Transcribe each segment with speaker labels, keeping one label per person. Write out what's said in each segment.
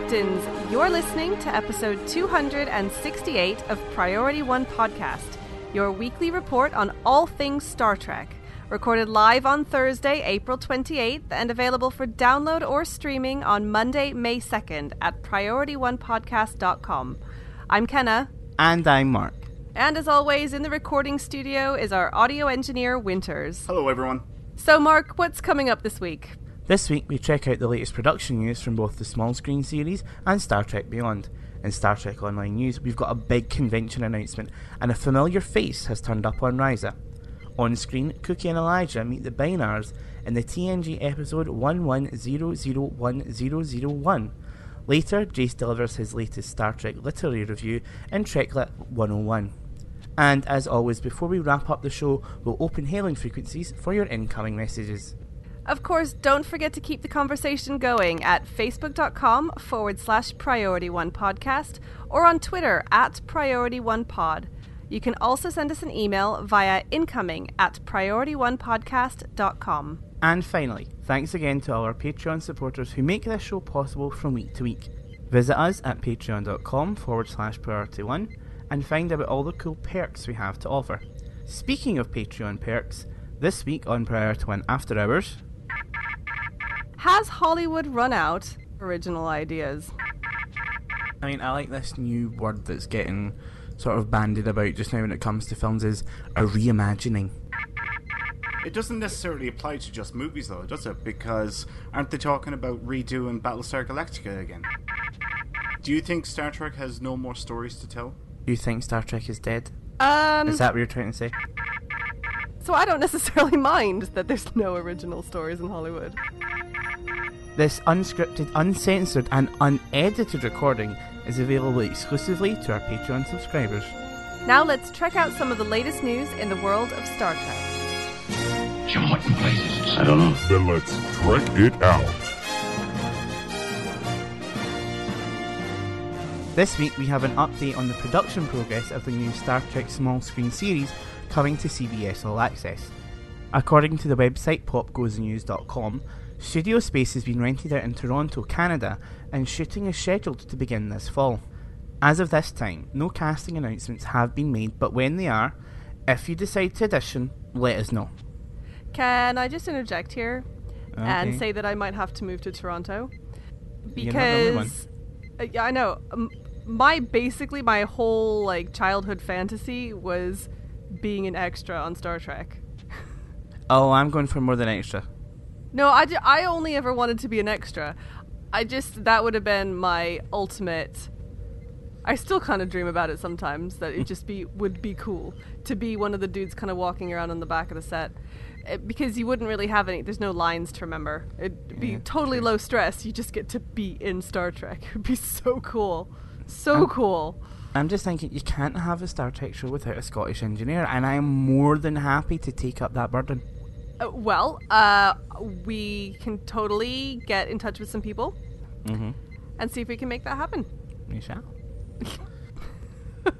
Speaker 1: Captains! You're listening to episode 268 of Priority One Podcast, your weekly report on all things Star Trek. Recorded live on Thursday, April 28th, and available for download or streaming on Monday, May 2nd at PriorityOnePodcast.com. I'm Kenna,
Speaker 2: And I'm Mark.
Speaker 1: and as always, in the recording studio is our audio engineer, Winters.
Speaker 3: Hello, everyone.
Speaker 1: So, Mark, what's coming up this week?
Speaker 2: This week we check out the latest production news from both the small screen series and Star Trek Beyond. In Star Trek Online News, we've got a big convention announcement, and a familiar face has turned up on Risa. On screen, Cookie and Elijah meet the Bynars in the TNG episode 11001001. Later, Jace delivers his latest Star Trek literary review in Treklit 101. And as always, before we wrap up the show, we'll open hailing frequencies for your incoming messages.
Speaker 1: Of course, don't forget to keep the conversation going at facebook.com forward slash priority one podcast or on Twitter at priority one pod. You can also send us an email via incoming at priority one priorityonepodcast.com.
Speaker 2: And finally, thanks again to all our Patreon supporters who make this show possible from week to week. Visit us at patreon.com forward slash priority one and find out all the cool perks we have to offer. Speaking of Patreon perks, this week on Priority One After Hours,
Speaker 1: Has Hollywood run out original ideas?
Speaker 2: I mean, I like this new word that's getting sort of bandied about just now when it comes to films is a reimagining.
Speaker 3: It doesn't necessarily apply to just movies, though, does it? Because aren't they talking about redoing Battlestar Galactica again? Do you think Star Trek has no more stories to tell?
Speaker 2: You think Star Trek is dead?
Speaker 1: Um,
Speaker 2: Is that what you're trying to say?
Speaker 1: so I don't necessarily mind that there's no original stories in Hollywood.
Speaker 2: This unscripted, uncensored, and unedited recording is available exclusively to our Patreon subscribers.
Speaker 1: Now let's check out some of the latest news in the world of Star Trek.
Speaker 4: Jim, what in blazes? I don't know.
Speaker 5: Then let's trek it out.
Speaker 2: This week we have an update on the production progress of the new Star Trek small screen series coming to CBS All Access. According to the website popgoesnews.com, studio space has been rented out in Toronto, Canada, and shooting is scheduled to begin this fall. As of this time, no casting announcements have been made, but when they are, if you decide to audition, let us know.
Speaker 1: Can I just interject here and say that I might have to move to Toronto?
Speaker 2: You're not the only one.
Speaker 1: Because uh, yeah, I know. Um, my basically my whole like childhood fantasy was being an extra on Star Trek.
Speaker 2: Oh, I'm going for more than extra.
Speaker 1: No, I, ju- I only ever wanted to be an extra. I just that would have been my ultimate. I still kind of dream about it sometimes that it just be would be cool to be one of the dudes kind of walking around on the back of the set. Uh, because you wouldn't really have any there's no lines to remember. It'd be
Speaker 2: Yeah,
Speaker 1: totally low stress. You just get to be in Star Trek. It'd be so cool. So cool.
Speaker 2: I'm just thinking you can't have a Star Trek show without a Scottish engineer, and I am more than happy to take up that burden.
Speaker 1: Uh, well, uh, we can totally get in touch with some people
Speaker 2: Mm-hmm.
Speaker 1: and see if we can make that happen.
Speaker 2: We shall.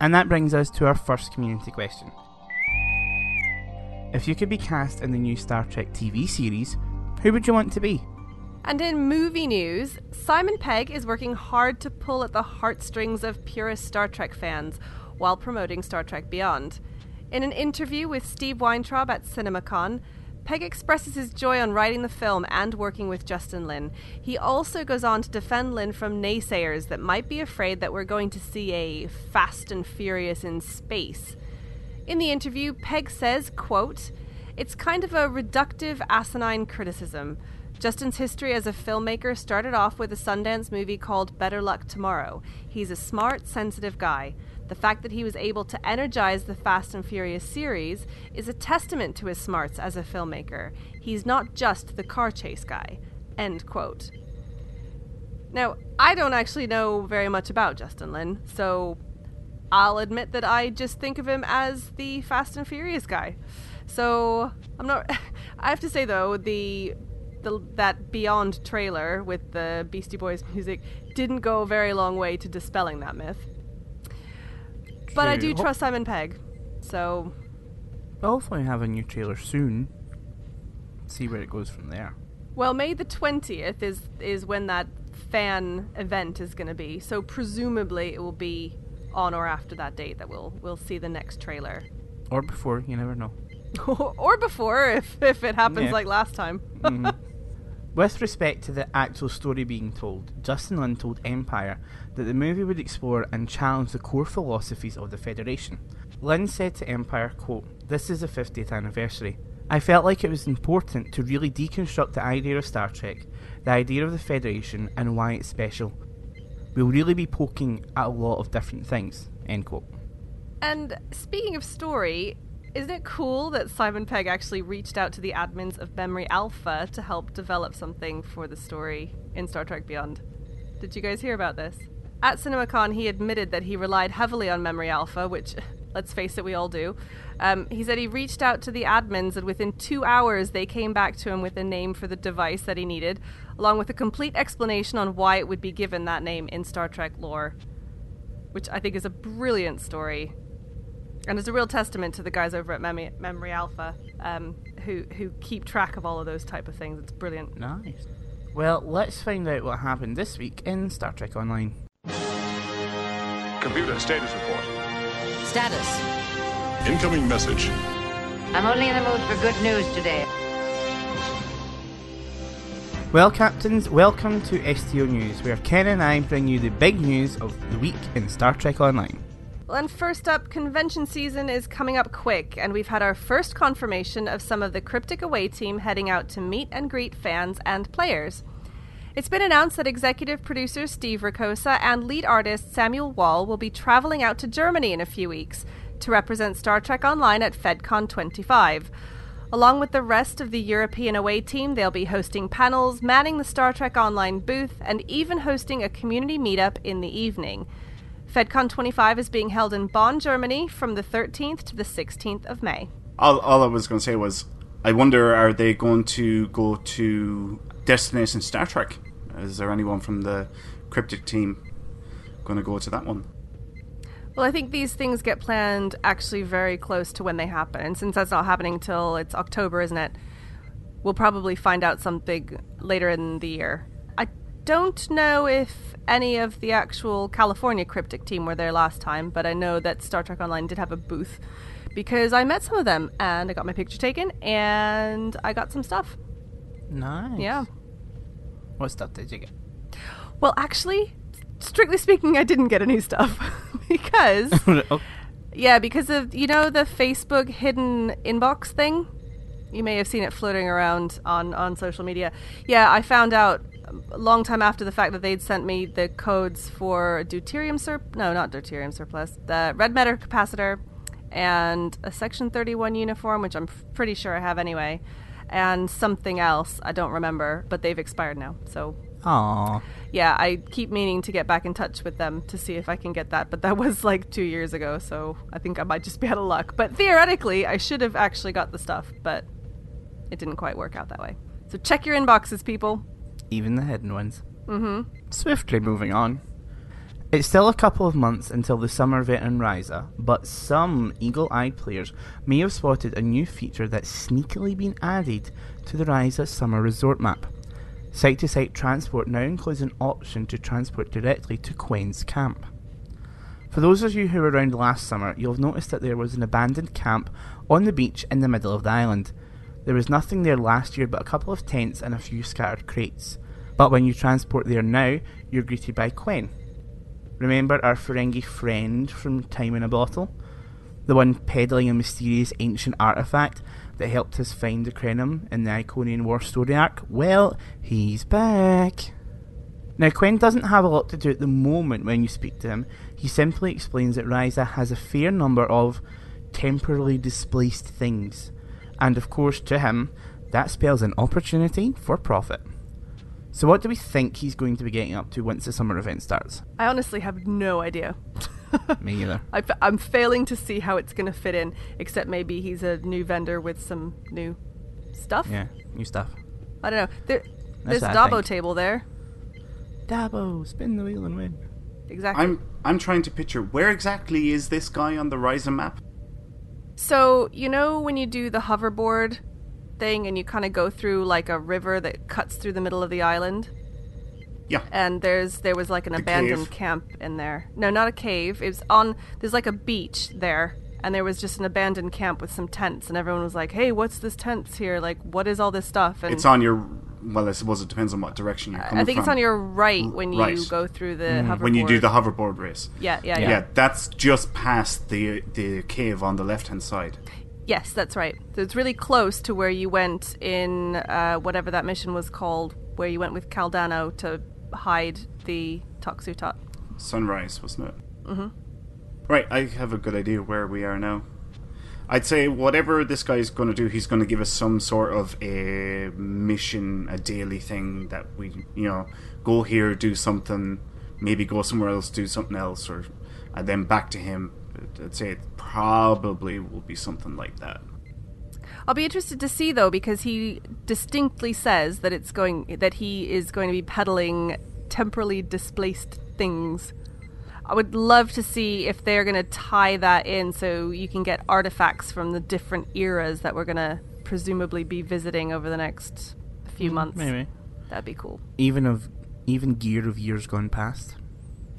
Speaker 2: and that brings us to our first community question. If you could be cast in the new Star Trek TV series, who would you want to be?
Speaker 1: And in movie news, Simon Pegg is working hard to pull at the heartstrings of purist Star Trek fans while promoting Star Trek Beyond. In an interview with Steve Weintraub at CinemaCon, Pegg expresses his joy on writing the film and working with Justin Lin. He also goes on to defend Lin from naysayers that might be afraid that we're going to see a Fast and Furious in space. In the interview, Pegg says, quote, It's kind of a reductive, asinine criticism. Justin's history as a filmmaker started off with a Sundance movie called Better Luck Tomorrow. He's a smart, sensitive guy. The fact that he was able to energize the Fast and Furious series is a testament to his smarts as a filmmaker. He's not just the car chase guy. End quote. Now, I don't actually know very much about Justin Lin, so I'll admit that I just think of him as the Fast and Furious guy. So I'm not. I have to say though, the, the that Beyond trailer with the Beastie Boys music didn't go a very long way to dispelling that myth. But I do trust Simon Pegg, so
Speaker 2: We'll hopefully have a new trailer soon. See where it goes from there.
Speaker 1: Well, May the twentieth is is when that fan event is going to be. So presumably it will be on or after that date that we'll we'll see the next trailer,
Speaker 2: Or before, you never know.
Speaker 1: or before if if it happens
Speaker 2: Yeah.
Speaker 1: like last time.
Speaker 2: Mhm. With respect to the actual story being told, Justin Lin told Empire that the movie would explore and challenge the core philosophies of the Federation. Lin said to Empire, quote, This is the 50th anniversary. I felt like it was important to really deconstruct the idea of Star Trek, the idea of the Federation, and why it's special. We'll really be poking at a lot of different things. End quote.
Speaker 1: And speaking of story, isn't it cool that Simon Pegg actually reached out to the admins of Memory Alpha to help develop something for the story in Star Trek Beyond? Did you guys hear about this? At CinemaCon, he admitted that he relied heavily on Memory Alpha, which, let's face it, we all do. Um, he said he reached out to the admins, and within two hours, they came back to him with a name for the device that he needed, along with a complete explanation on why it would be given that name in Star Trek lore, which I think is a brilliant story and it's a real testament to the guys over at Memory, Memory Alpha um, who who keep track of all of those type of things. It's brilliant.
Speaker 2: Nice. Well, let's find out what happened this week in Star Trek Online.
Speaker 5: Computer status report.
Speaker 6: Status.
Speaker 5: Incoming message.
Speaker 6: I'm only in the mood for good news today.
Speaker 2: Well, Captains, welcome to STO News, where Ken and I bring you the big news of the week in Star Trek Online.
Speaker 1: Well, and first up, convention season is coming up quick, and we've had our first confirmation of some of the Cryptic Away team heading out to meet and greet fans and players. It's been announced that executive producer Steve Ricossa and lead artist Samuel Wall will be traveling out to Germany in a few weeks to represent Star Trek Online at FedCon 25. Along with the rest of the European away team, they'll be hosting panels, manning the Star Trek Online booth, and even hosting a community meetup in the evening. FedCon 25 is being held in Bonn, Germany from the 13th to the 16th of May.
Speaker 3: All, all I was going to say was, I wonder, are they going to go to Destination Star Trek? Is there anyone from the Cryptic team going to go to that one?
Speaker 1: Well, I think these things get planned actually very close to when they happen. And since that's not happening till it's October, isn't it? We'll probably find out something later in the year. Don't know if any of the actual California Cryptic team were there last time, but I know that Star Trek Online did have a booth because I met some of them and I got my picture taken and I got some stuff.
Speaker 2: Nice.
Speaker 1: Yeah.
Speaker 2: What stuff did you get?
Speaker 1: Well, actually, strictly speaking, I didn't get any stuff because
Speaker 2: Oh,
Speaker 1: Yeah, because of you know the Facebook hidden inbox thing. You may have seen it floating around on on social media. Yeah, I found out a long time after the fact that they'd sent me the codes for deuterium sur no, not deuterium surplus, the red matter capacitor, and a Section 31 uniform, which I'm f- pretty sure I have anyway, and something else I don't remember, but they've expired now. So
Speaker 2: Aw.
Speaker 1: yeah, I keep meaning to get back in touch with them to see if I can get that, but that was like two years ago, so I think I might just be out of luck. But theoretically, I should have actually got the stuff, but it didn't quite work out that way. So check your inboxes, people.
Speaker 2: Even the hidden ones.
Speaker 1: Mm-hmm.
Speaker 2: Swiftly moving on. It's still a couple of months until the summer veteran Risa, but some eagle eyed players may have spotted a new feature that's sneakily been added to the Risa summer resort map. Site to site transport now includes an option to transport directly to Quen's camp. For those of you who were around last summer, you'll have noticed that there was an abandoned camp on the beach in the middle of the island. There was nothing there last year but a couple of tents and a few scattered crates. But when you transport there now, you're greeted by Quen. Remember our Ferengi friend from Time in a Bottle? The one peddling a mysterious ancient artifact that helped us find the Krenim in the Iconian War story arc? Well, he's back. Now, Quinn doesn't have a lot to do at the moment when you speak to him. He simply explains that Risa has a fair number of temporarily displaced things. And of course, to him, that spells an opportunity for profit. So, what do we think he's going to be getting up to once the summer event starts?
Speaker 1: I honestly have no idea.
Speaker 2: Me either.
Speaker 1: I f- I'm failing to see how it's going to fit in, except maybe he's a new vendor with some new stuff.
Speaker 2: Yeah, new stuff.
Speaker 1: I don't know. There, there's a Dabo
Speaker 2: think.
Speaker 1: table there.
Speaker 2: Dabo, spin the wheel and win.
Speaker 1: Exactly.
Speaker 3: I'm I'm trying to picture where exactly is this guy on the Risan map?
Speaker 1: So, you know when you do the hoverboard thing and you kind of go through like a river that cuts through the middle of the island?
Speaker 3: Yeah.
Speaker 1: And there's there was like an
Speaker 3: The
Speaker 1: abandoned
Speaker 3: cave.
Speaker 1: camp in there. No, not a cave. It was on there's like a beach there and there was just an abandoned camp with some tents and everyone was like, "Hey, what's this tents here? Like what is all this stuff?" And
Speaker 3: It's on your. Well, I suppose it depends on what direction you're coming
Speaker 1: I think it's on your right when you
Speaker 3: Right.
Speaker 1: go through the hoverboard.
Speaker 3: when you do the hoverboard race.
Speaker 1: Yeah, yeah,
Speaker 3: Yeah.
Speaker 1: yeah.
Speaker 3: that's just past the the cave on the left hand side.
Speaker 1: Yes, that's right. So it's really close to where you went in uh, whatever that mission was called, where you went with Kal Dano to hide the Tox Uthat.
Speaker 3: Sunrise, wasn't it? Mm-hmm. Right, I have a good idea where we are now. I'd say whatever this guy's going to do, he's going to give us some sort of a mission, a daily thing that we, you know, go here, do something, maybe go somewhere else, do something else, or and then back to him. I'd say it probably will be something like that.
Speaker 1: I'll be interested to see though, because he distinctly says that it's going that he is going to be peddling temporally displaced things. I would love to see if they're going to tie that in so you can get artifacts from the different eras that we're going to presumably be visiting over the next few months.
Speaker 2: Maybe.
Speaker 1: That'd be cool.
Speaker 2: Even of even gear of years gone past.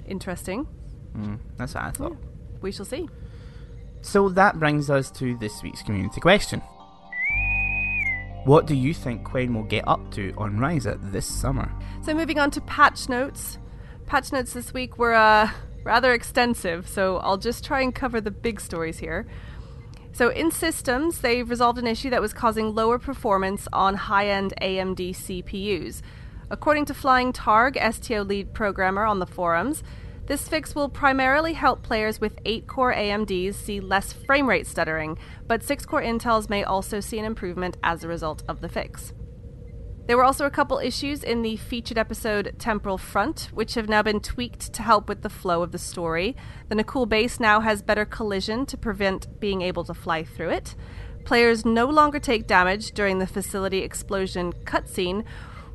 Speaker 1: Interesting.
Speaker 2: Mm, that's what I thought.
Speaker 1: We shall see.
Speaker 2: So that brings us to this week's community question. What do you think Quinn will get up to on Risa this summer?
Speaker 1: So moving on to patch notes. Patch notes this week were uh, rather extensive, so I'll just try and cover the big stories here. So in systems, they've resolved an issue that was causing lower performance on high-end AMD CPUs. According to Flying Targ, STO lead programmer on the forums, this fix will primarily help players with 8-core AMDs see less frame rate stuttering, but 6-core Intels may also see an improvement as a result of the fix. There were also a couple issues in the featured episode Temporal Front, which have now been tweaked to help with the flow of the story. The Na'kuhl base now has better collision to prevent being able to fly through it. Players no longer take damage during the facility explosion cutscene,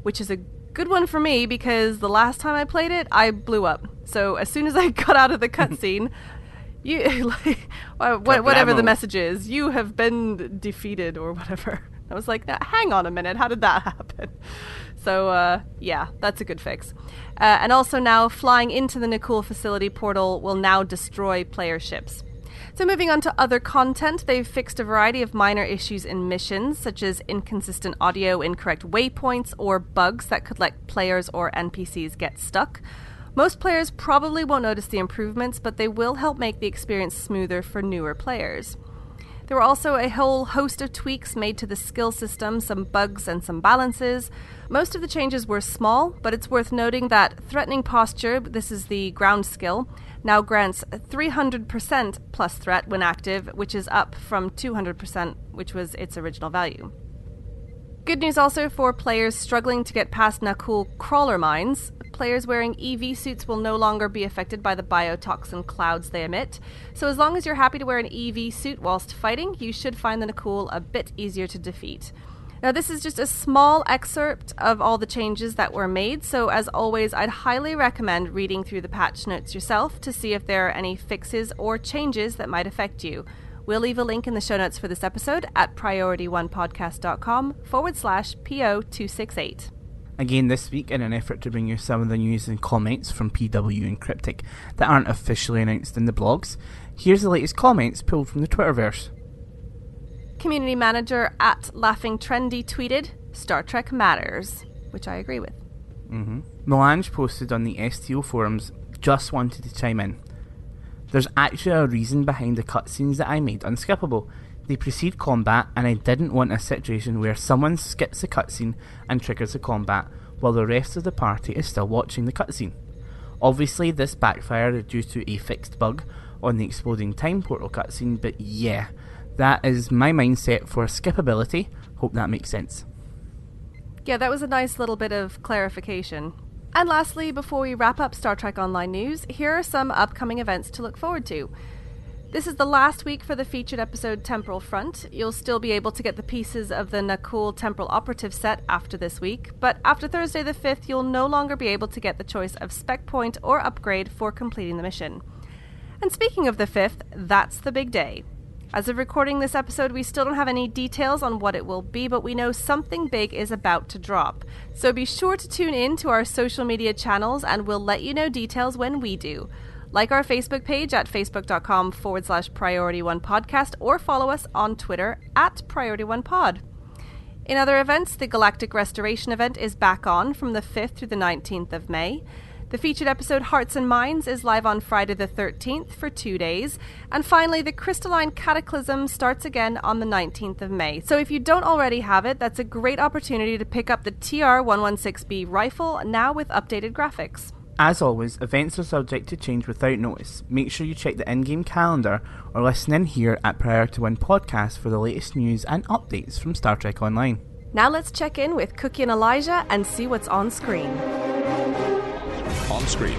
Speaker 1: which is a good one for me because the last time I played it, I blew up. So as soon as I got out of the cutscene, you like wha- wha- whatever the message is, you have been defeated or whatever. I was like, "Uh, hang on a minute, how did that happen? So uh, yeah, that's a good fix. Uh, and also now, flying into the Na'kuhl facility portal will now destroy player ships. So moving on to other content, they've fixed a variety of minor issues in missions, such as inconsistent audio, incorrect waypoints, or bugs that could let players or NPCs get stuck. Most players probably won't notice the improvements, but they will help make the experience smoother for newer players. There were also a whole host of tweaks made to the skill system, some bugs and some balances. Most of the changes were small, but it's worth noting that threatening posture, this is the ground skill, now grants 300% plus threat when active, which is up from 200%, which was its original value. Good news also for players struggling to get past Na'kuhl crawler mines. Players wearing EV suits will no longer be affected by the biotoxin clouds they emit. So, as long as you're happy to wear an EV suit whilst fighting, you should find the Na'kuhl a bit easier to defeat. Now, this is just a small excerpt of all the changes that were made, so as always, I'd highly recommend reading through the patch notes yourself to see if there are any fixes or changes that might affect you. We'll leave a link in the show notes for this episode at priorityonepodcast.com forward slash PO268.
Speaker 2: Again, this week, in an effort to bring you some of the news and comments from PW and Cryptic that aren't officially announced in the blogs, here's the latest comments pulled from the Twitterverse.
Speaker 1: Community manager at Laughing Trendy tweeted, Star Trek matters, which I agree with.
Speaker 2: Mm-hmm. Melange posted on the STO forums, just wanted to chime in. There's actually a reason behind the cutscenes that I made unskippable. They precede combat, and I didn't want a situation where someone skips a cutscene and triggers the combat, while the rest of the party is still watching the cutscene. Obviously, this backfired due to a fixed bug on the exploding time portal cutscene, but yeah, that is my mindset for skippability. Hope that makes sense.
Speaker 1: Yeah, that was a nice little bit of clarification. And lastly, before we wrap up Star Trek Online news, here are some upcoming events to look forward to. This is the last week for the featured episode Temporal Front. You'll still be able to get the pieces of the Na'kuhl Temporal Operative set after this week, but after Thursday the 5th, you'll no longer be able to get the choice of spec point or upgrade for completing the mission. And speaking of the 5th, that's the big day. As of recording this episode, we still don't have any details on what it will be, but we know something big is about to drop. So be sure to tune in to our social media channels and we'll let you know details when we do. Like our Facebook page at facebook.com forward slash priority one podcast or follow us on Twitter at priority one pod. In other events, the Galactic Restoration event is back on from the 5th through the 19th of May. The featured episode Hearts and Minds is live on Friday the 13th for two days. And finally, the Crystalline Cataclysm starts again on the 19th of May. So if you don't already have it, that's a great opportunity to pick up the TR 116B rifle now with updated graphics.
Speaker 2: As always, events are subject to change without notice. Make sure you check the in game calendar or listen in here at Priority One Podcast for the latest news and updates from Star Trek Online.
Speaker 1: Now let's check in with Cookie and Elijah and see what's on screen.
Speaker 5: On screen.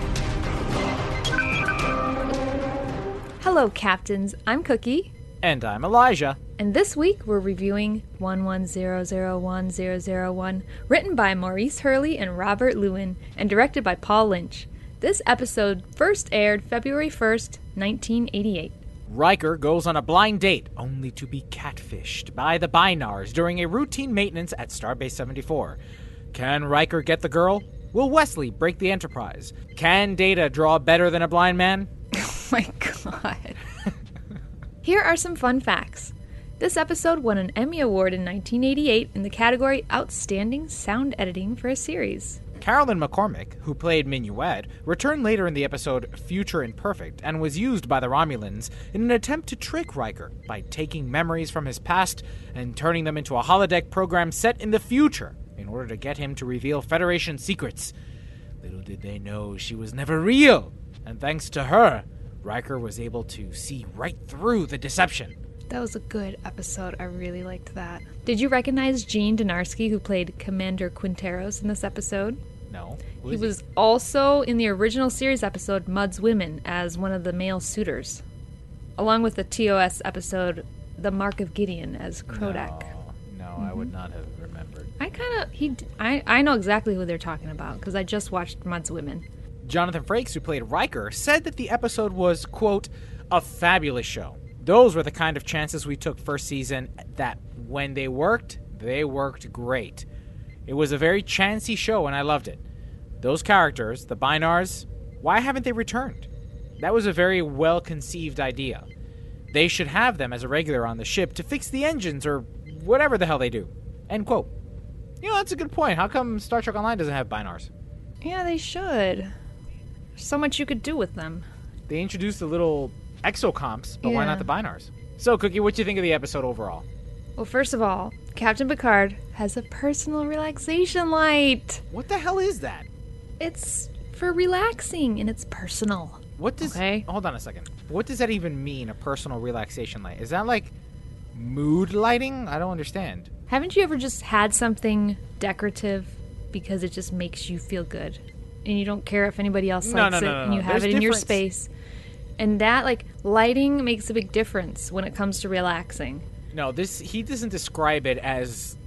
Speaker 7: Hello, Captains. I'm Cookie.
Speaker 8: And I'm Elijah.
Speaker 7: And this week we're reviewing 110010001, written by Maurice Hurley and Robert Lewin, and directed by Paul Lynch. This episode first aired February 1st, 1988.
Speaker 8: Riker goes on a blind date, only to be catfished by the Bynars during a routine maintenance at Starbase 74. Can Riker get the girl? Will Wesley break the Enterprise? Can Data draw better than a blind man?
Speaker 7: Oh my god. Here are some fun facts. This episode won an Emmy Award in 1988 in the category Outstanding Sound Editing for a Series.
Speaker 8: Carolyn McCormick, who played Minuet, returned later in the episode Future Imperfect and was used by the Romulans in an attempt to trick Riker by taking memories from his past and turning them into a holodeck program set in the future in order to get him to reveal Federation secrets. Little did they know she was never real, and thanks to her, Riker was able to see right through the deception.
Speaker 7: That was a good episode. I really liked that. Did you recognize Gene Dynarski, who played Commander Quinteros in this episode?
Speaker 8: No. Who
Speaker 7: He was also in the original series episode Mudd's Women as one of the male suitors, along with the TOS episode The Mark of Gideon as Krodak.
Speaker 8: No, no I would mm-hmm. not have.
Speaker 7: I kind of he I I know exactly who they're talking about because I just watched Mudd's Women.
Speaker 8: Jonathan Frakes, who played Riker, said that the episode was, quote, a fabulous show. Those were the kind of chances we took first season that when they worked, they worked great. It was a very chancy show and I loved it. Those characters, the Bynars, why haven't they returned? That was a very well conceived idea. They should have them as a regular on the ship to fix the engines or whatever the hell they do. End quote. You know, that's a good point. How come Star Trek Online doesn't have Bynars?
Speaker 7: Yeah, they should. There's so much you could do with them.
Speaker 8: They introduced the little exocomps, but why not the Bynars? So, Cookie, what do you think of the episode overall?
Speaker 7: Well, first of all, Captain Picard has a personal relaxation light.
Speaker 8: What the hell is that?
Speaker 7: It's for relaxing and it's personal.
Speaker 8: What does
Speaker 7: Okay.
Speaker 8: hold on a second? What does that even mean? A personal relaxation light? Is that like mood lighting? I don't understand.
Speaker 7: Haven't you ever just had something decorative because it just makes you feel good? And you don't care if anybody else
Speaker 8: No,
Speaker 7: likes
Speaker 8: no,
Speaker 7: it
Speaker 8: no, no,
Speaker 7: and you have
Speaker 8: There's
Speaker 7: it in your space. And that like lighting makes a big difference when it comes to relaxing.
Speaker 8: No, this he doesn't describe it as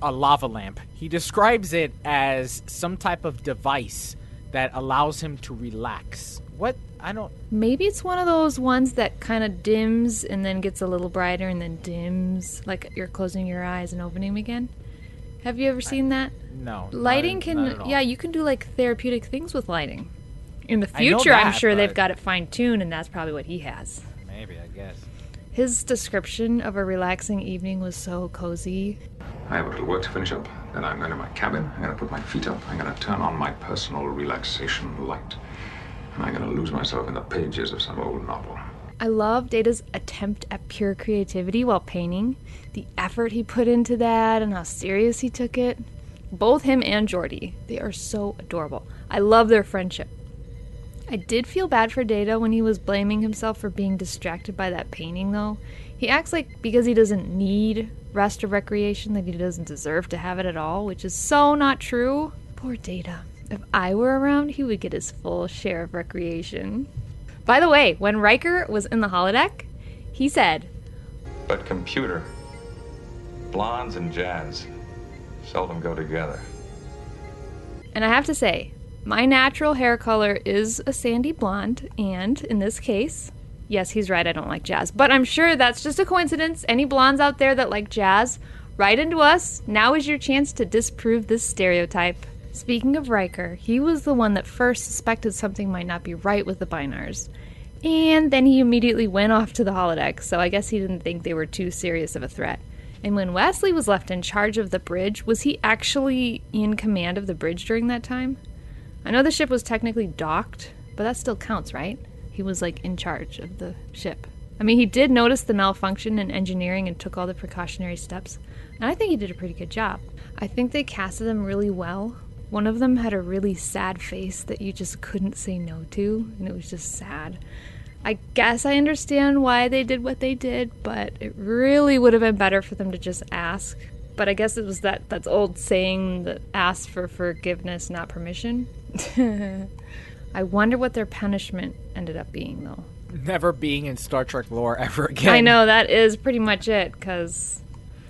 Speaker 8: a lava lamp. He describes it as some type of device that allows him to relax. What? I don't.
Speaker 7: Maybe it's one of those ones that kind of dims and then gets a little brighter and then dims like you're closing your eyes and opening them again. Have you ever seen that?
Speaker 8: No.
Speaker 7: Lighting
Speaker 8: at-
Speaker 7: can
Speaker 8: not at all.
Speaker 7: yeah, you can do like therapeutic things with lighting. In the
Speaker 8: I know
Speaker 7: future, I'm sure they've got it fine tuned and that's probably what he has.
Speaker 8: Maybe I guess.
Speaker 7: His description of a relaxing evening was so cozy.
Speaker 4: I have a little work to finish up. Then I'm going to my cabin. I'm going to put my feet up. I'm going to turn on my personal relaxation light. And I'm going to lose myself in the pages of some old novel.
Speaker 7: I love Data's attempt at pure creativity while painting, the effort he put into that, and how serious he took it. both him and Geordi. They are so adorable. I love their friendship. I did feel bad for Data when he was blaming himself for being distracted by that painting, though. He acts like because he doesn't need rest or recreation, that he doesn't deserve to have it at all, which is so not true. Poor Data. If I were around, he would get his full share of recreation. By the way, when Riker was in the holodeck, he said,
Speaker 4: But computer, blondes and jazz seldom go together.
Speaker 7: and I have to say, my natural hair color is a sandy blonde, and in this case, yes, he's right, I don't like jazz. But I'm sure that's just a coincidence. Any blondes out there that like jazz, write into us. Now is your chance to disprove this stereotype. Speaking of Riker, he was the one that first suspected something might not be right with the Bynars. And then he immediately went off to the holodeck, so I guess he didn't think they were too serious of a threat. And when Wesley was left in charge of the bridge, was he actually in command of the bridge during that time? I know the ship was technically docked, but that still counts, right? He was like in charge of the ship. I mean, he did notice the malfunction in engineering and took all the precautionary steps, and I think he did a pretty good job. I think they casted them really well. One of them had a really sad face that you just couldn't say no to, and it was just sad. I guess I understand why they did what they did, but it really would have been better for them to just ask. But I guess it was that that's old saying that ask for forgiveness, not permission. I wonder what their punishment ended up being, though.
Speaker 8: Never being in Star Trek lore ever again.
Speaker 7: I know that is pretty much it, because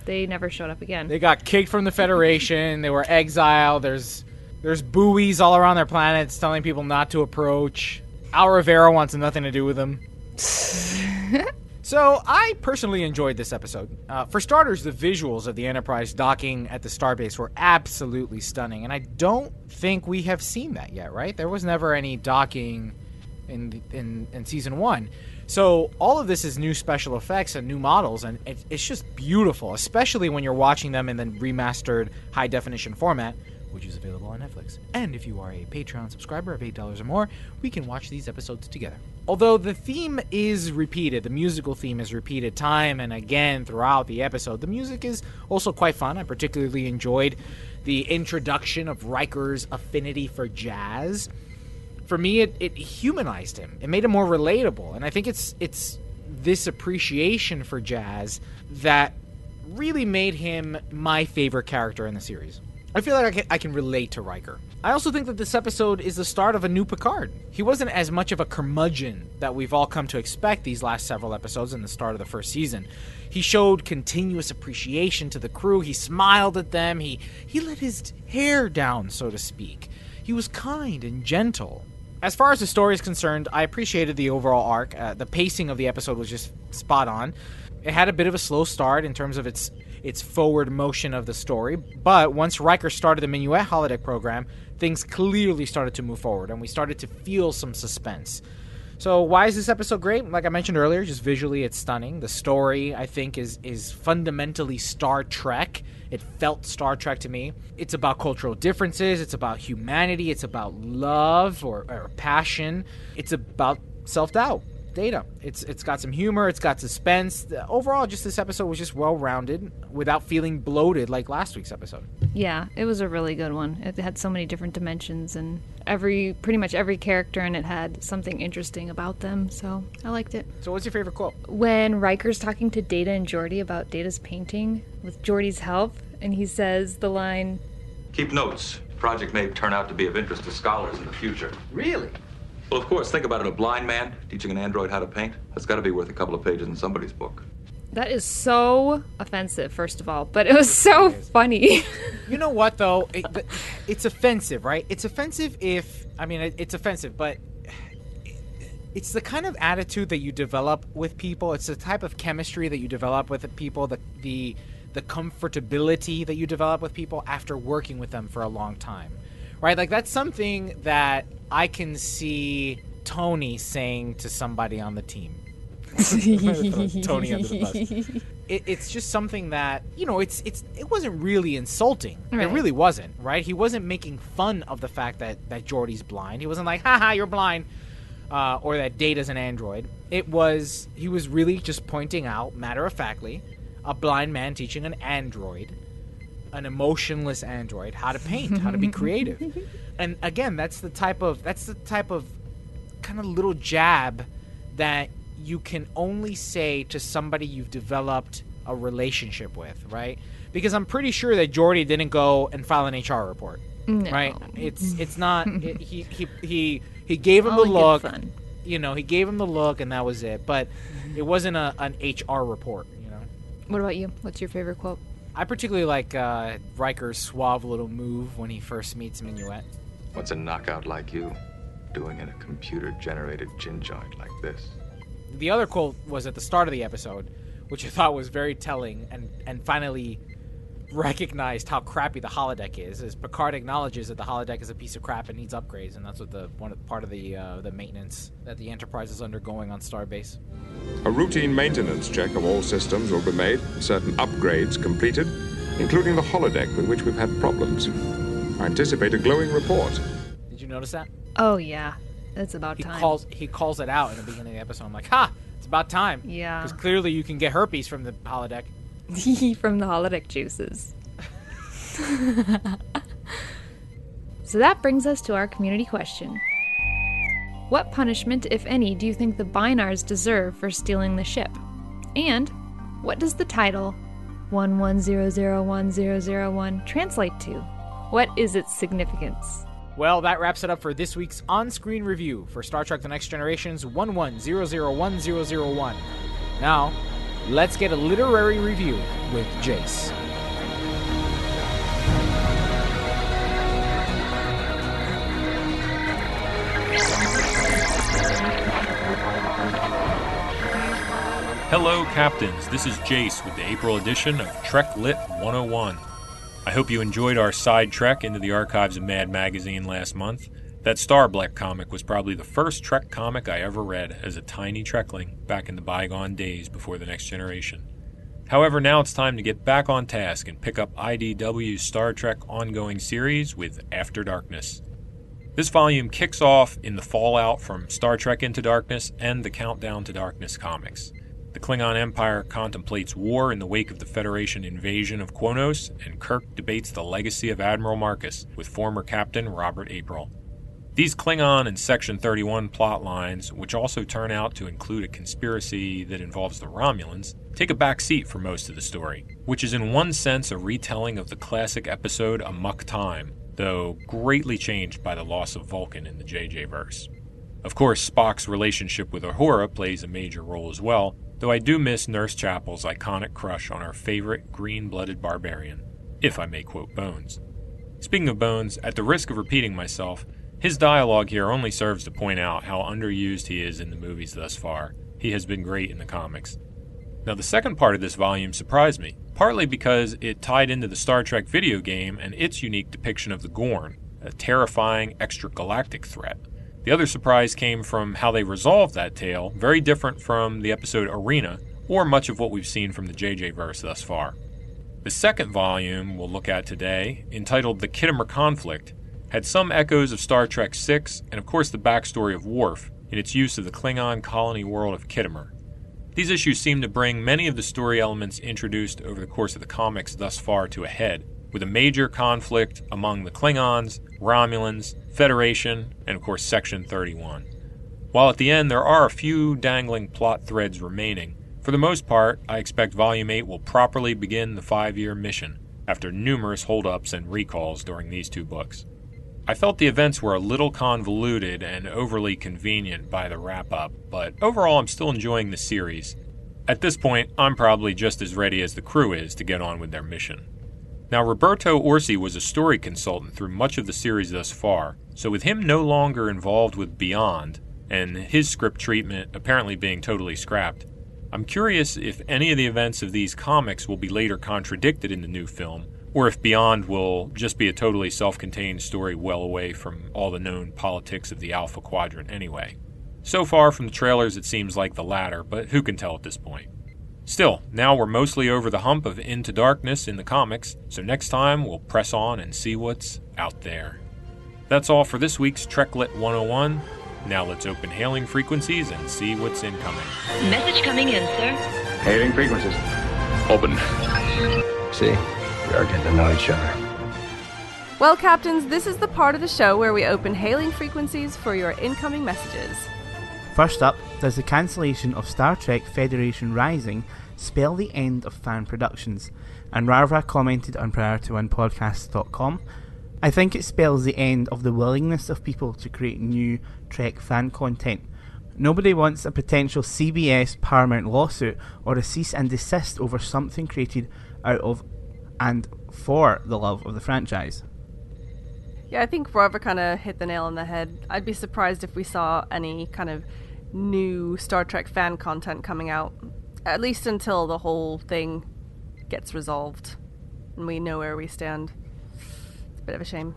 Speaker 7: they never showed up again.
Speaker 8: They got kicked from the Federation. they were exiled. There's there's buoys all around their planets telling people not to approach. Al Rivera wants nothing to do with them. so I personally enjoyed this episode. Uh, for starters, the visuals of the Enterprise docking at the starbase were absolutely stunning, and I don't think we have seen that yet. Right? There was never any docking in in, in season one. So all of this is new special effects and new models, and it, it's just beautiful, especially when you're watching them in the remastered high definition format, which is available on Netflix. And if you are a Patreon subscriber of eight dollars or more, we can watch these episodes together. Although the theme is repeated, the musical theme is repeated time and again throughout the episode. The music is also quite fun. I particularly enjoyed the introduction of Riker's affinity for jazz for me it, it humanized him it made him more relatable and i think it's it's this appreciation for jazz that really made him my favorite character in the series i feel like i can, I can relate to Riker. i also think that this episode is the start of a new picard he wasn't as much of a curmudgeon that we've all come to expect these last several episodes in the start of the first season he showed continuous appreciation to the crew he smiled at them he he let his hair down so to speak he was kind and gentle as far as the story is concerned, I appreciated the overall arc. Uh, the pacing of the episode was just spot on. It had a bit of a slow start in terms of its its forward motion of the story, but once Riker started the Minuet holodeck program, things clearly started to move forward, and we started to feel some suspense. So why is this episode great? Like I mentioned earlier, just visually it's stunning. The story I think is is fundamentally Star Trek. It felt Star Trek to me. It's about cultural differences, it's about humanity, it's about love or, or passion. It's about self-doubt. Data. It's it's got some humor, it's got suspense. Overall just this episode was just well-rounded without feeling bloated like last week's episode.
Speaker 7: Yeah, it was a really good one. It had so many different dimensions, and every pretty much every character in it had something interesting about them. So I liked it.
Speaker 8: So what's your favorite quote?
Speaker 7: When Riker's talking to Data and Geordi about Data's painting with Geordi's help, and he says the line,
Speaker 4: Keep notes. Project may turn out to be of interest to scholars in the future.
Speaker 8: Really?
Speaker 4: Well, of course, think about it. A blind man teaching an android how to paint? That's got to be worth a couple of pages in somebody's book.
Speaker 7: "That is so offensive." First of all, but it was so funny.
Speaker 8: You know what though? It, it's offensive, right? It's offensive if I mean it, it's offensive, but it's the kind of attitude that you develop with people. It's the type of chemistry that you develop with people. The the the comfortability that you develop with people after working with them for a long time, right? Like that's something that I can see Tony saying to somebody on the team. Tony under the bus. It, it's just something that you know. It's it's it wasn't really insulting. It really wasn't, right? He wasn't making fun of the fact that that Geordi's blind. He wasn't like, "Haha, you're blind," uh, or that Data's an android. It was he was really just pointing out, matter of factly, a blind man teaching an android an emotionless android how to paint, how to be creative. and again, that's the type of that's the type of kind of little jab that you can only say to somebody you've developed a relationship with, right? Because I'm pretty sure that Geordi didn't go and file an HR report,
Speaker 7: No.
Speaker 8: right? It's it's not it, he he he he gave him the
Speaker 7: oh,
Speaker 8: look. You know, he gave him the look, and that was it. But it wasn't a, an HR report. You know.
Speaker 7: What about you? What's your favorite quote?
Speaker 8: I particularly like uh, Riker's suave little move when he first meets Minuet.
Speaker 4: What's a knockout like you doing in a computer generated gin joint like this?
Speaker 8: The other quote was at the start of the episode, which I thought was very telling and, and finally recognized how crappy the holodeck is. As Picard acknowledges that the holodeck is a piece of crap and needs upgrades, and that's what the one part of the uh, the maintenance that the Enterprise is undergoing on Starbase.
Speaker 5: A routine maintenance check of all systems will be made, certain upgrades completed, including the holodeck with which we've had problems. I anticipate a glowing report.
Speaker 8: Did you notice that?
Speaker 7: Oh yeah, it's about
Speaker 8: He
Speaker 7: time.
Speaker 8: calls he calls it out in the beginning of the episode. I'm like, ha! It's about time.
Speaker 7: Yeah.
Speaker 8: Because clearly you can get herpes from the holodeck.
Speaker 7: From the holodeck juices. so that brings us to our community question. What punishment, if any, do you think the Bynars deserve for stealing the ship? And what does the title 11001001 translate to? What is its significance?
Speaker 8: Well, that wraps it up for this week's on-screen review for Star Trek: The Next Generation's 11001001. Now, let's get a literary review with Jace.
Speaker 9: Hello, Captains. This is Jace with the April edition of Trek Lit 101. I hope you enjoyed our side trek into the archives of Mad Magazine last month. That Starbleck comic was probably the first Trek comic I ever read as a tiny Trekling back in the bygone days before the next generation. However, now it's time to get back on task and pick up IDW's Star Trek ongoing series with After Darkness. This volume kicks off in the fallout from Star Trek Into Darkness and the Countdown to Darkness comics. The Klingon Empire contemplates war in the wake of the Federation invasion of Quonos, and Kirk debates the legacy of Admiral Marcus with former Captain Robert April. These Klingon and Section 31 plot lines, which also turn out to include a conspiracy that involves the Romulans, take a back seat for most of the story, which is in one sense a retelling of the classic episode Amok Time, though greatly changed by the loss of Vulcan in the JJ verse. Of course, Spock's relationship with Uhura plays a major role as well, though I do miss Nurse Chapel's iconic crush on our favorite green blooded barbarian, if I may quote Bones. Speaking of Bones, at the risk of repeating myself, his dialogue here only serves to point out how underused he is in the movies thus far. He has been great in the comics. Now, the second part of this volume surprised me, partly because it tied into the Star Trek video game and its unique depiction of the Gorn, a terrifying extragalactic threat. The other surprise came from how they resolved that tale, very different from the episode Arena, or much of what we've seen from the JJ verse thus far. The second volume we'll look at today, entitled The Khitomer Conflict, had some echoes of Star Trek VI and, of course, the backstory of Worf in its use of the Klingon colony world of Khitomer. These issues seem to bring many of the story elements introduced over the course of the comics thus far to a head, with a major conflict among the Klingons, Romulans, Federation, and of course Section 31. While at the end there are a few dangling plot threads remaining, for the most part, I expect Volume 8 will properly begin the five year mission after numerous holdups and recalls during these two books. I felt the events were a little convoluted and overly convenient by the wrap up, but overall I'm still enjoying the series. At this point, I'm probably just as ready as the crew is to get on with their mission. Now, Roberto Orci was a story consultant through much of the series thus far, so with him no longer involved with Beyond, and his script treatment apparently being totally scrapped, I'm curious if any of the events of these comics will be later contradicted in the new film, or if Beyond will just be a totally self contained story well away from all the known politics of the Alpha Quadrant anyway. So far from the trailers, it seems like the latter, but who can tell at this point? Still, now we're mostly over the hump of Into Darkness in the comics, so next time we'll press on and see what's out there. That's all for this week's Treklit 101. Now let's open hailing frequencies and see what's incoming.
Speaker 10: Message coming in, sir.
Speaker 4: Hailing frequencies.
Speaker 5: Open.
Speaker 4: See?
Speaker 10: We are getting to know each other.
Speaker 1: Well, Captains, this is the part of the show where we open hailing frequencies for your incoming messages.
Speaker 2: First up, does the cancellation of Star Trek Federation Rising spell the end of fan productions? And Rarva commented on priorityonepodcast.com I think it spells the end of the willingness of people to create new Trek fan content. Nobody wants a potential CBS Paramount lawsuit or a cease and desist over something created out of and for the love of the franchise.
Speaker 1: Yeah, I think Rover kind of hit the nail on the head. I'd be surprised if we saw any kind of new Star Trek fan content coming out, at least until the whole thing gets resolved and we know where we stand. It's a bit of a shame.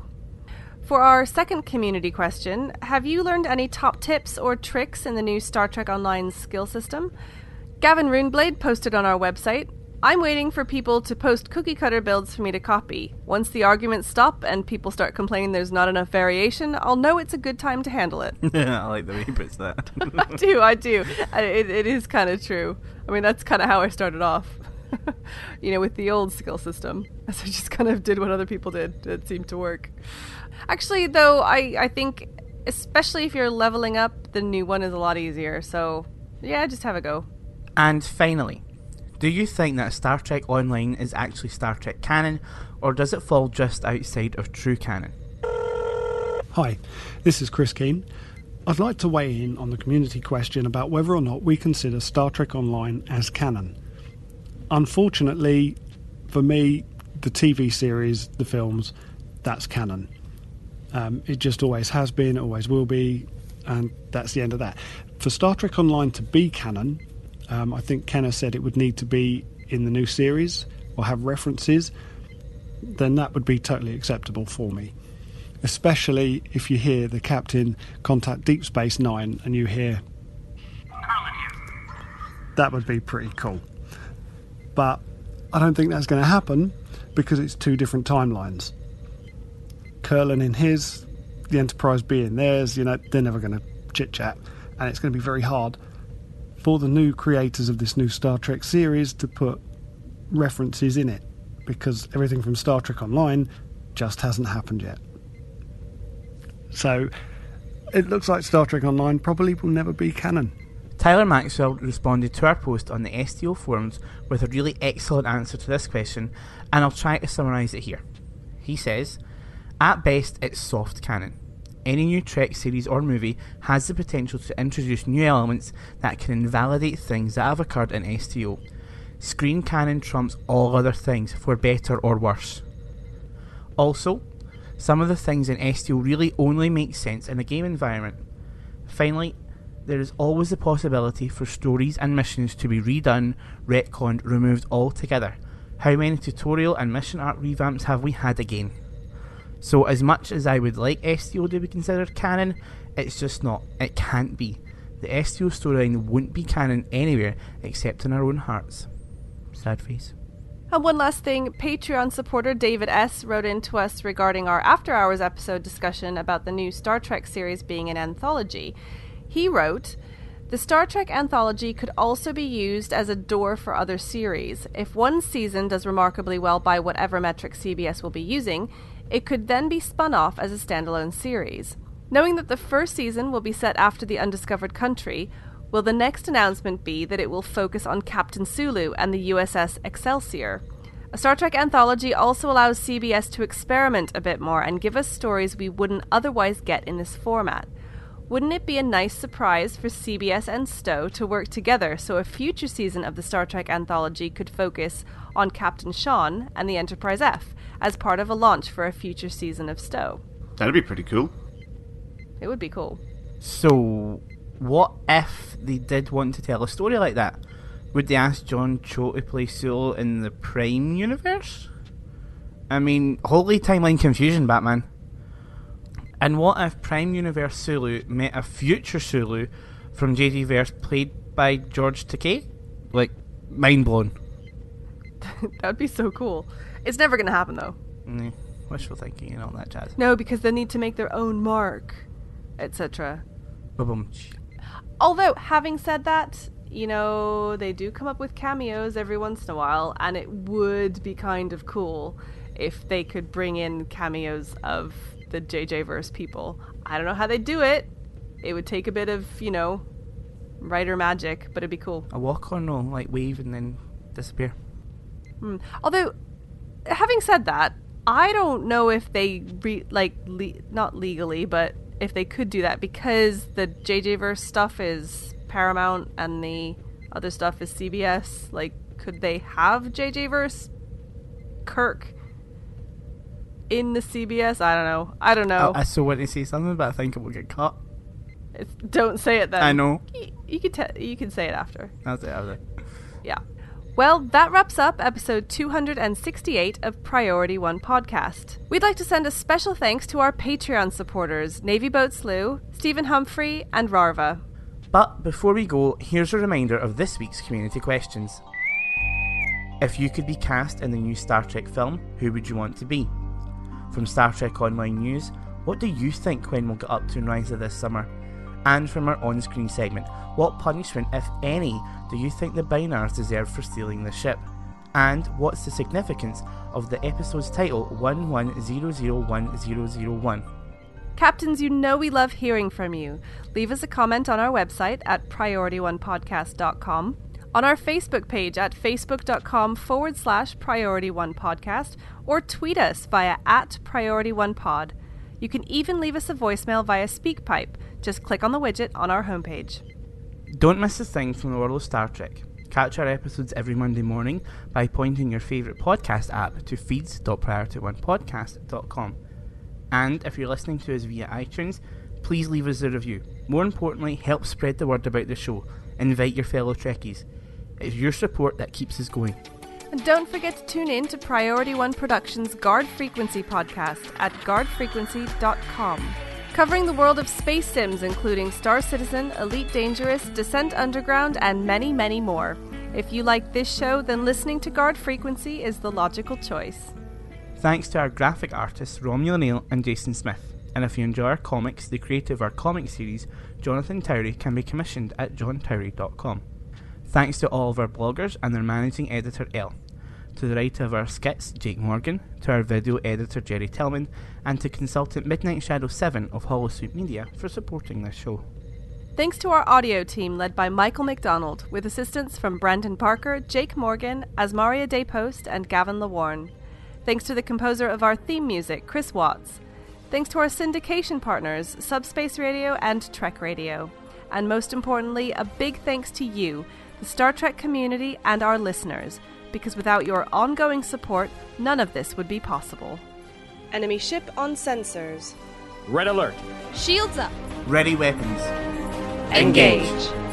Speaker 1: For our second community question, have you learned any top tips or tricks in the new Star Trek Online skill system? Gavin Runeblade posted on our website I'm waiting for people to post cookie cutter builds for me to copy. Once the arguments stop and people start complaining there's not enough variation, I'll know it's a good time to handle it.
Speaker 2: Yeah, I like the way he puts that.
Speaker 1: I do, I do. It, it is kind of true. I mean, that's kind of how I started off. you know, with the old skill system. So I just kind of did what other people did. It seemed to work. Actually, though, I, I think, especially if you're leveling up, the new one is a lot easier. So, yeah, just have a go.
Speaker 2: And finally, do you think that Star Trek Online is actually Star Trek canon, or does it fall just outside of true canon?
Speaker 11: Hi, this is Chris Keane. I'd like to weigh in on the community question about whether or not we consider Star Trek Online as canon. Unfortunately, for me, the TV series, the films, that's canon. Um, it just always has been, always will be, and that's the end of that. For Star Trek Online to be canon, um, I think Kenna said it would need to be in the new series or have references, then that would be totally acceptable for me. Especially if you hear the captain contact Deep Space Nine and you hear. That would be pretty cool. But I don't think that's going to happen because it's two different timelines. Kurlan in his, the Enterprise B in theirs, you know, they're never going to chit chat. And it's going to be very hard for the new creators of this new Star Trek series to put references in it because everything from Star Trek Online just hasn't happened yet. So it looks like Star Trek Online probably will never be canon.
Speaker 2: Tyler Maxwell responded to our post on the STO forums with a really excellent answer to this question, and I'll try to summarise it here. He says, At best, it's soft canon any new Trek series or movie has the potential to introduce new elements that can invalidate things that have occurred in STO. Screen canon trumps all other things, for better or worse. Also, some of the things in STO really only make sense in a game environment. Finally, there is always the possibility for stories and missions to be redone, retconned, removed altogether. How many tutorial and mission art revamps have we had again? So, as much as I would like STO to be considered canon, it's just not. It can't be. The STO storyline won't be canon anywhere except in our own hearts. Sad face.
Speaker 1: And one last thing Patreon supporter David S. wrote in to us regarding our After Hours episode discussion about the new Star Trek series being an anthology. He wrote, the Star Trek anthology could also be used as a door for other series. If one season does remarkably well by whatever metric CBS will be using, it could then be spun off as a standalone series. Knowing that the first season will be set after the undiscovered country, will the next announcement be that it will focus on Captain Sulu and the USS Excelsior? A Star Trek anthology also allows CBS to experiment a bit more and give us stories we wouldn't otherwise get in this format. Wouldn't it be a nice surprise for CBS and Stowe to work together so a future season of the Star Trek anthology could focus on Captain Shon and the Enterprise F? As part of a launch for a future season of Stowe.
Speaker 3: That'd be pretty cool.
Speaker 1: It would be cool.
Speaker 2: So, what if they did want to tell a story like that? Would they ask John Cho to play Sulu in the Prime universe? I mean, holy timeline confusion, Batman. And what if Prime Universe Sulu met a future Sulu from JJ Verse played by George Takei? Like, mind blown.
Speaker 1: that would be so cool. It's never going to happen, though.
Speaker 2: Mm, wishful thinking and all that jazz.
Speaker 1: No, because they need to make their own mark, etc. Although, having said that, you know, they do come up with cameos every once in a while, and it would be kind of cool if they could bring in cameos of the JJ verse people. I don't know how they do it. It would take a bit of, you know, writer magic, but it'd be cool.
Speaker 2: A walk or no, like wave and then disappear.
Speaker 1: Hmm. Although, having said that, I don't know if they re- like le- not legally, but if they could do that because the JJ verse stuff is Paramount and the other stuff is CBS. Like, could they have JJ verse Kirk in the CBS? I don't know. I don't know.
Speaker 2: I, I want to say something, but I think it will get cut.
Speaker 1: It's, don't say it then.
Speaker 2: I know.
Speaker 1: You, you can te- you can say it after.
Speaker 2: It. That's it.
Speaker 1: Yeah. Well, that wraps up episode 268 of Priority One Podcast. We'd like to send a special thanks to our Patreon supporters, Navy Boat Slew, Stephen Humphrey, and Rarva.
Speaker 2: But before we go, here's a reminder of this week's community questions. If you could be cast in the new Star Trek film, who would you want to be? From Star Trek Online News, what do you think Quinn will get up to in Risa this summer? And from our on screen segment, what punishment, if any, do you think the Bynars deserve for stealing the ship? And what's the significance of the episode's title 11001001?
Speaker 1: Captains, you know we love hearing from you. Leave us a comment on our website at priorityonepodcast.com, on our Facebook page at facebook.com forward slash priority one podcast, or tweet us via at priority one pod. You can even leave us a voicemail via SpeakPipe. Just click on the widget on our homepage.
Speaker 2: Don't miss a thing from the world of Star Trek. Catch our episodes every Monday morning by pointing your favourite podcast app to feeds.priorityonepodcast.com. And if you're listening to us via iTunes, please leave us a review. More importantly, help spread the word about the show. Invite your fellow Trekkies. It's your support that keeps us going.
Speaker 1: And don't forget to tune in to Priority One Productions' Guard Frequency podcast at guardfrequency.com. Covering the world of space sims, including Star Citizen, Elite Dangerous, Descent Underground, and many, many more. If you like this show, then listening to Guard Frequency is the logical choice.
Speaker 2: Thanks to our graphic artists Romulan Ale and Jason Smith. And if you enjoy our comics, the creator of our comic series, Jonathan Towry, can be commissioned at johntowry.com. Thanks to all of our bloggers and their managing editor Elle. To the writer of our skits, Jake Morgan, to our video editor, Jerry Tillman, and to consultant Midnight Shadow 7 of Holosuit Media for supporting this show.
Speaker 1: Thanks to our audio team led by Michael McDonald, with assistance from Brandon Parker, Jake Morgan, Asmaria Daypost, and Gavin Lawarn. Thanks to the composer of our theme music, Chris Watts. Thanks to our syndication partners, Subspace Radio and Trek Radio. And most importantly, a big thanks to you, the Star Trek community, and our listeners, because without your ongoing support, none of this would be possible. Enemy ship on sensors.
Speaker 8: Red alert.
Speaker 7: Shields up.
Speaker 2: Ready weapons.
Speaker 1: Engage.
Speaker 12: Transfer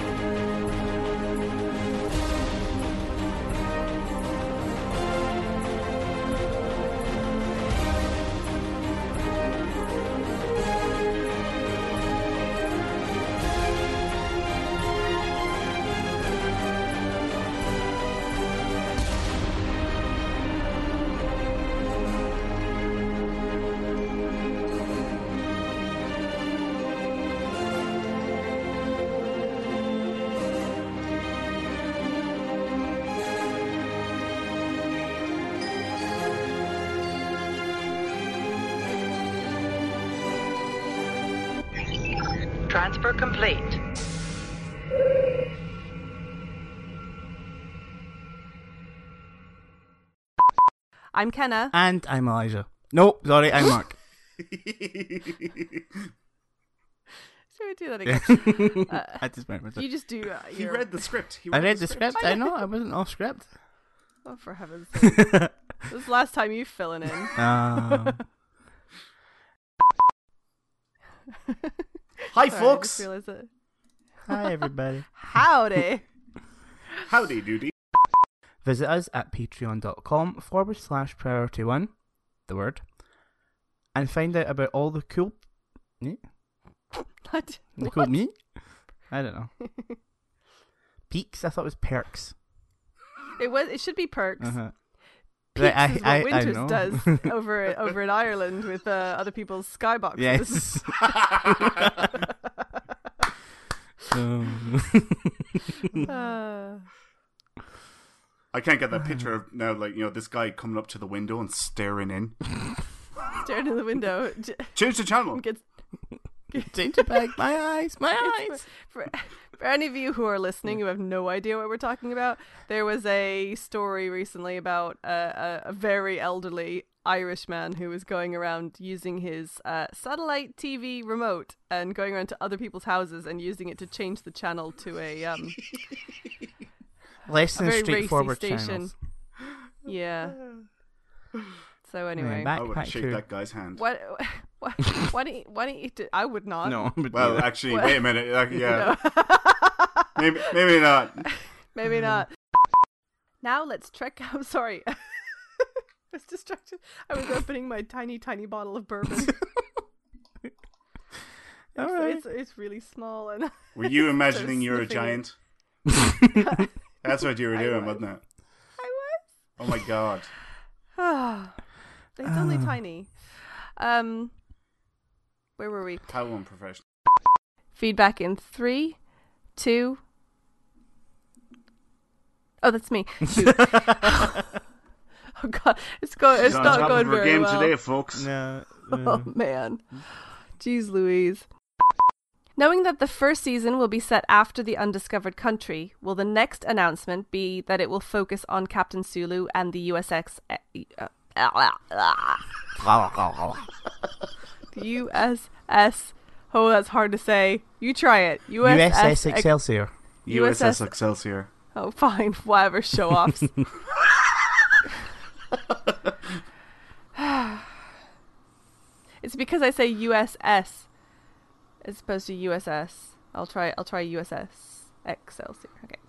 Speaker 1: I'm Kenna.
Speaker 2: And I'm Elijah. No, sorry, I'm Mark.
Speaker 1: Should we do that again? Uh,
Speaker 2: I just went with it.
Speaker 1: You just do. Uh,
Speaker 3: He read the script. He
Speaker 2: I read the script. I know, I wasn't off script.
Speaker 1: Oh, for heaven's sake! this is the last time you filling in.
Speaker 2: Um,
Speaker 3: Hi,
Speaker 1: Sorry,
Speaker 3: folks.
Speaker 2: hi, everybody.
Speaker 1: Howdy.
Speaker 3: Howdy doody.
Speaker 2: Visit us at patreon.com forward slash priority one, the word, and find out about all the cool. Yeah,
Speaker 1: What?
Speaker 2: the cool me? I don't know. Peaks? I thought it was perks.
Speaker 1: It was. It should be perks.
Speaker 2: Uh-huh.
Speaker 1: Peaks
Speaker 2: I-
Speaker 1: is what
Speaker 2: I- I
Speaker 1: Winters
Speaker 2: know.
Speaker 1: does over over in Ireland with uh, other people's skyboxes.
Speaker 2: Yes.
Speaker 1: Uh,
Speaker 3: I can't get that picture of now, like you know, this guy coming up to the window and staring in.
Speaker 1: staring in the window.
Speaker 3: Change the channel.
Speaker 1: Gets,
Speaker 2: Change it back. My eyes. My eyes.
Speaker 1: For, for, for any of you who are listening who have no idea what we're talking about, there was a story recently about a, a, a very elderly Irish man who was going around using his uh, satellite TV remote and going around to other people's houses and using it to change the channel to a um,
Speaker 2: Less than straightforward
Speaker 1: station.
Speaker 2: channels.
Speaker 1: Yeah. So anyway,
Speaker 3: I would shake that guy's hand.
Speaker 1: what? Why, why don't you, why don't you do, I would not.
Speaker 2: No,
Speaker 3: Well,
Speaker 2: yeah.
Speaker 3: actually,
Speaker 1: What?
Speaker 3: wait a minute. Uh, yeah,
Speaker 1: No.
Speaker 3: maybe maybe not.
Speaker 1: Maybe not. Now let's trek. I'm sorry. I was distracted. I was opening my tiny, tiny bottle of bourbon. it's,
Speaker 2: Alright.
Speaker 1: it's, it's really small and.
Speaker 3: Were you
Speaker 1: I was
Speaker 3: imagining you're a giant? That's what you were doing,
Speaker 1: was.
Speaker 3: wasn't it?
Speaker 1: I was.
Speaker 3: Oh my god.
Speaker 1: it's only
Speaker 3: Ah.
Speaker 1: tiny. Um, where were we?
Speaker 3: How unprofessional.
Speaker 1: Feedback in three, two. Oh, that's me. Oh god, it's going. It's
Speaker 3: John's
Speaker 1: not
Speaker 3: up
Speaker 1: going
Speaker 3: for a
Speaker 1: very
Speaker 3: game
Speaker 1: well.
Speaker 3: today, folks.
Speaker 2: No,
Speaker 1: Oh man. Jeez Louise. Knowing that the first season will be set after the undiscovered country, will the next announcement be that it will focus on Captain Sulu and the USX eh, uh, uh, uh, uh, the USS Oh, that's hard to say. You try it. USS,
Speaker 2: USS Excelsior.
Speaker 3: USS Excelsior.
Speaker 1: Oh, fine. Whatever. Show offs. it's because I say USS as opposed to USS. I'll try. I'll try USS Excelsior. Okay.